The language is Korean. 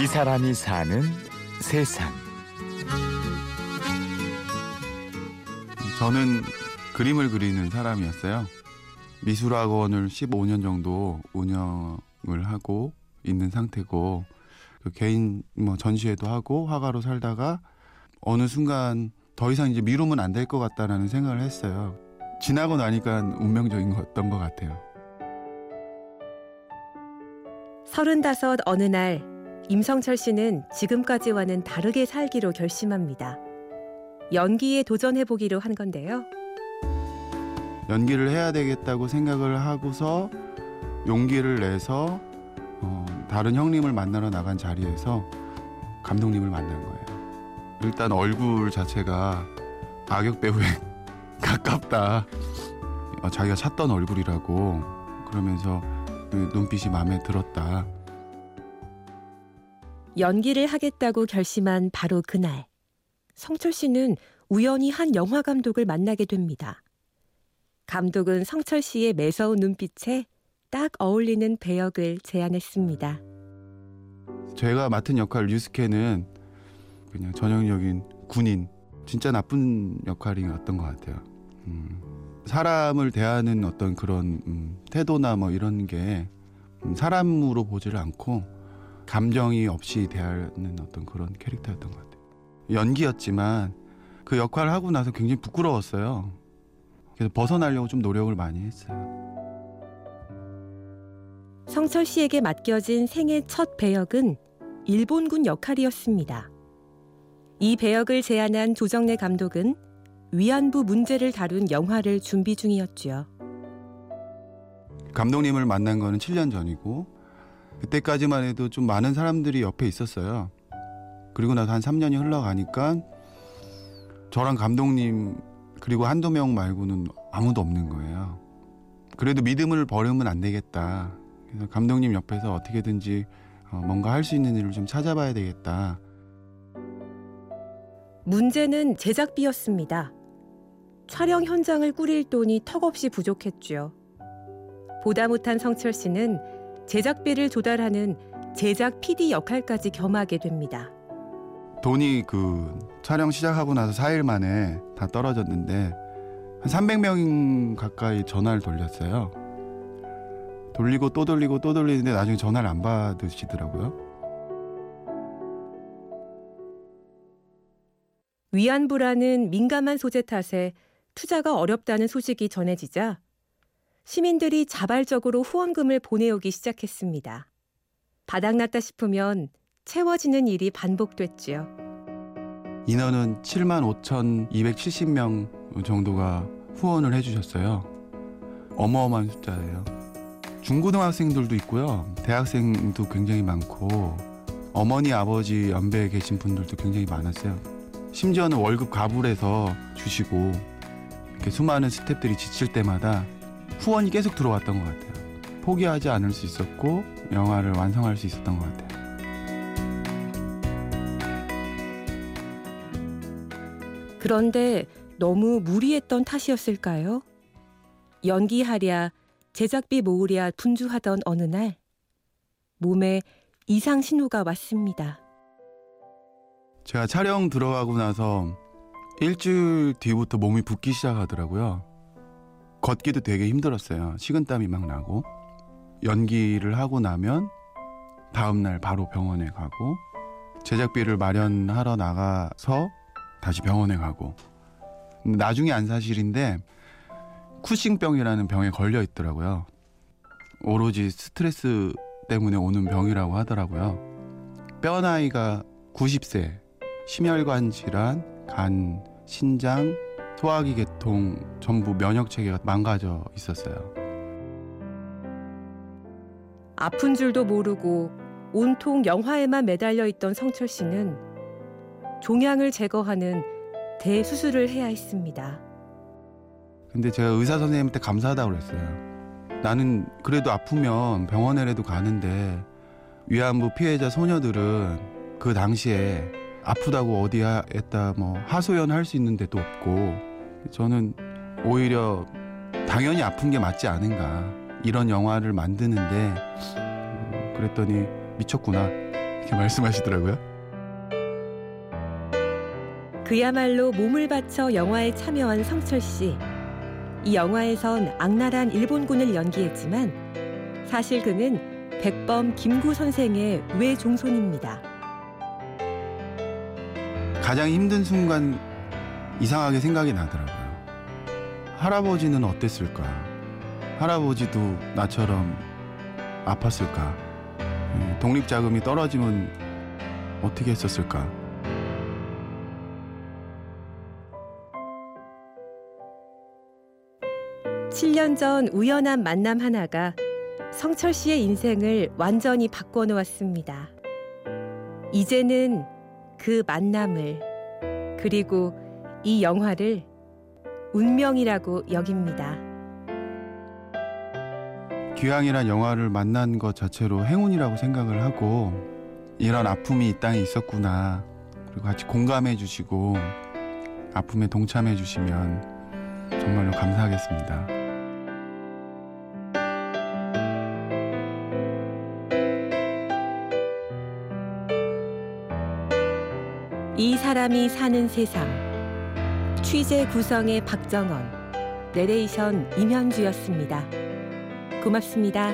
이 사람이 사는 세상. 저는 그림을 그리는 사람이었어요. 미술학원을 15년 정도 운영을 하고 있는 상태고 그 개인 뭐 전시회도 하고 화가로 살다가 어느 순간 더 이상 이제 미루면 안 될 것 같다라는 생각을 했어요. 지나고 나니까 운명적인 거였던 것 같아요. 서른다섯 어느 날 임성철 씨는 지금까지와는 다르게 살기로 결심합니다. 연기에 도전해 보기로 한 건데요. 연기를 해야 되겠다고 생각을 하고서 용기를 내서 어, 다른 형님을 만나러 나간 자리에서 감독님을 만난 거예요. 일단 얼굴 자체가 악역 배우에 가깝다. 어, 자기가 찾던 얼굴이라고 그러면서 그 눈빛이 마음에 들었다. 연기를 하겠다고 결심한 바로 그날, 성철 씨는 우연히 한 영화 감독을 만나게 됩니다. 감독은 성철 씨의 매서운 눈빛에 딱 어울리는 배역을 제안했습니다. 제가 맡은 역할 류스케는 그냥 전형적인 군인, 진짜 나쁜 역할이었던 것 같아요. 음, 사람을 대하는 어떤 그런 음, 태도나 뭐 이런 게 음, 사람으로 보지를 않고 감정이 없이 대하는 어떤 그런 캐릭터였던 것 같아요. 연기였지만 그 역할을 하고 나서 굉장히 부끄러웠어요. 그래서 벗어나려고 좀 노력을 많이 했어요. 성철 씨에게 맡겨진 생애 첫 배역은 일본군 역할이었습니다. 이 배역을 제안한 조정래 감독은 위안부 문제를 다룬 영화를 준비 중이었죠. 감독님을 만난 거는 7년 전이고 그때까지만 해도 좀 많은 사람들이 옆에 있었어요. 그리고 나서 한 3년이 흘러가니까 저랑 감독님 그리고 한두 명 말고는 아무도 없는 거예요. 그래도 믿음을 버리면 안 되겠다. 그래서 감독님 옆에서 어떻게든지 어, 뭔가 할 수 있는 일을 좀 찾아봐야 되겠다. 문제는 제작비였습니다. 촬영 현장을 꾸릴 돈이 턱없이 부족했죠. 보다 못한 성철 씨는 제작비를 조달하는 제작 PD 역할까지 겸하게 됩니다. 돈이 그 촬영 시작하고 나서 4일 만에 다 떨어졌는데 한 300명 가까이 전화를 돌렸어요. 돌리고 또 돌리고 또 돌리는데 나중에 전화를 안 받으시더라고요. 위안부라는 민감한 소재 탓에 투자가 어렵다는 소식이 전해지자 시민들이 자발적으로 후원금을 보내오기 시작했습니다. 바닥났다 싶으면 채워지는 일이 반복됐지요. 인원은 7만 5,270명 정도가 후원을 해주셨어요. 어마어마한 숫자예요. 중고등학생들도 있고요. 대학생도 굉장히 많고 어머니 아버지 연배에 계신 분들도 굉장히 많았어요. 심지어는 월급 가불해서 주시고 이렇게 수많은 스탭들이 지칠 때마다 후원이 계속 들어왔던 것 같아요. 포기하지 않을 수 있었고 영화를 완성할 수 있었던 것 같아요. 그런데 너무 무리했던 탓이었을까요? 연기하랴 제작비 모으랴 분주하던 어느 날 몸에 이상 신호가 왔습니다. 제가 촬영 들어가고 나서 일주일 뒤부터 몸이 붓기 시작하더라고요. 걷기도 되게 힘들었어요. 식은땀이 막 나고 연기를 하고 나면 다음 날 바로 병원에 가고 제작비를 마련하러 나가서 다시 병원에 가고 나중에 안 사실인데 쿠싱병이라는 병에 걸려 있더라고요. 오로지 스트레스 때문에 오는 병이라고 하더라고요. 뼈 나이가 90세, 심혈관 질환, 간, 신장, 소화기 계통 전부 면역 체계가 망가져 있었어요. 아픈 줄도 모르고 온통 영화에만 매달려 있던 성철 씨는 종양을 제거하는 대수술을 해야 했습니다. 근데 제가 의사 선생님한테 감사하다고 그랬어요. 나는 그래도 아프면 병원에라도 가는데 위안부 피해자 소녀들은 그 당시에 아프다고 어디에다 뭐 하소연 할 수 있는 데도 없고 저는 오히려 당연히 아픈 게 맞지 않은가 이런 영화를 만드는데 음, 그랬더니 미쳤구나 이렇게 말씀하시더라고요. 그야말로 몸을 바쳐 영화에 참여한 성철 씨. 이 영화에선 악랄한 일본군을 연기했지만 사실 그는 백범 김구 선생의 외종손입니다. 가장 힘든 순간 이상하게 생각이 나더라고요. 할아버지는 어땠을까? 할아버지도 나처럼 아팠을까? 음, 독립자금이 떨어지면 어떻게 했었을까? 칠 년 전 우연한 만남 하나가 성철 씨의 인생을 완전히 바꿔놓았습니다. 이제는 그 만남을 그리고 이 영화를 운명이라고 여깁니다. 귀향이란 영화를 만난 것 자체로 행운이라고 생각을 하고 이런 아픔이 이 땅에 있었구나 그리고 같이 공감해 주시고 아픔에 동참해 주시면 정말로 감사하겠습니다. 이 사람이 사는 세상 취재 구성의 박정원 내레이션 임현주였습니다. 고맙습니다.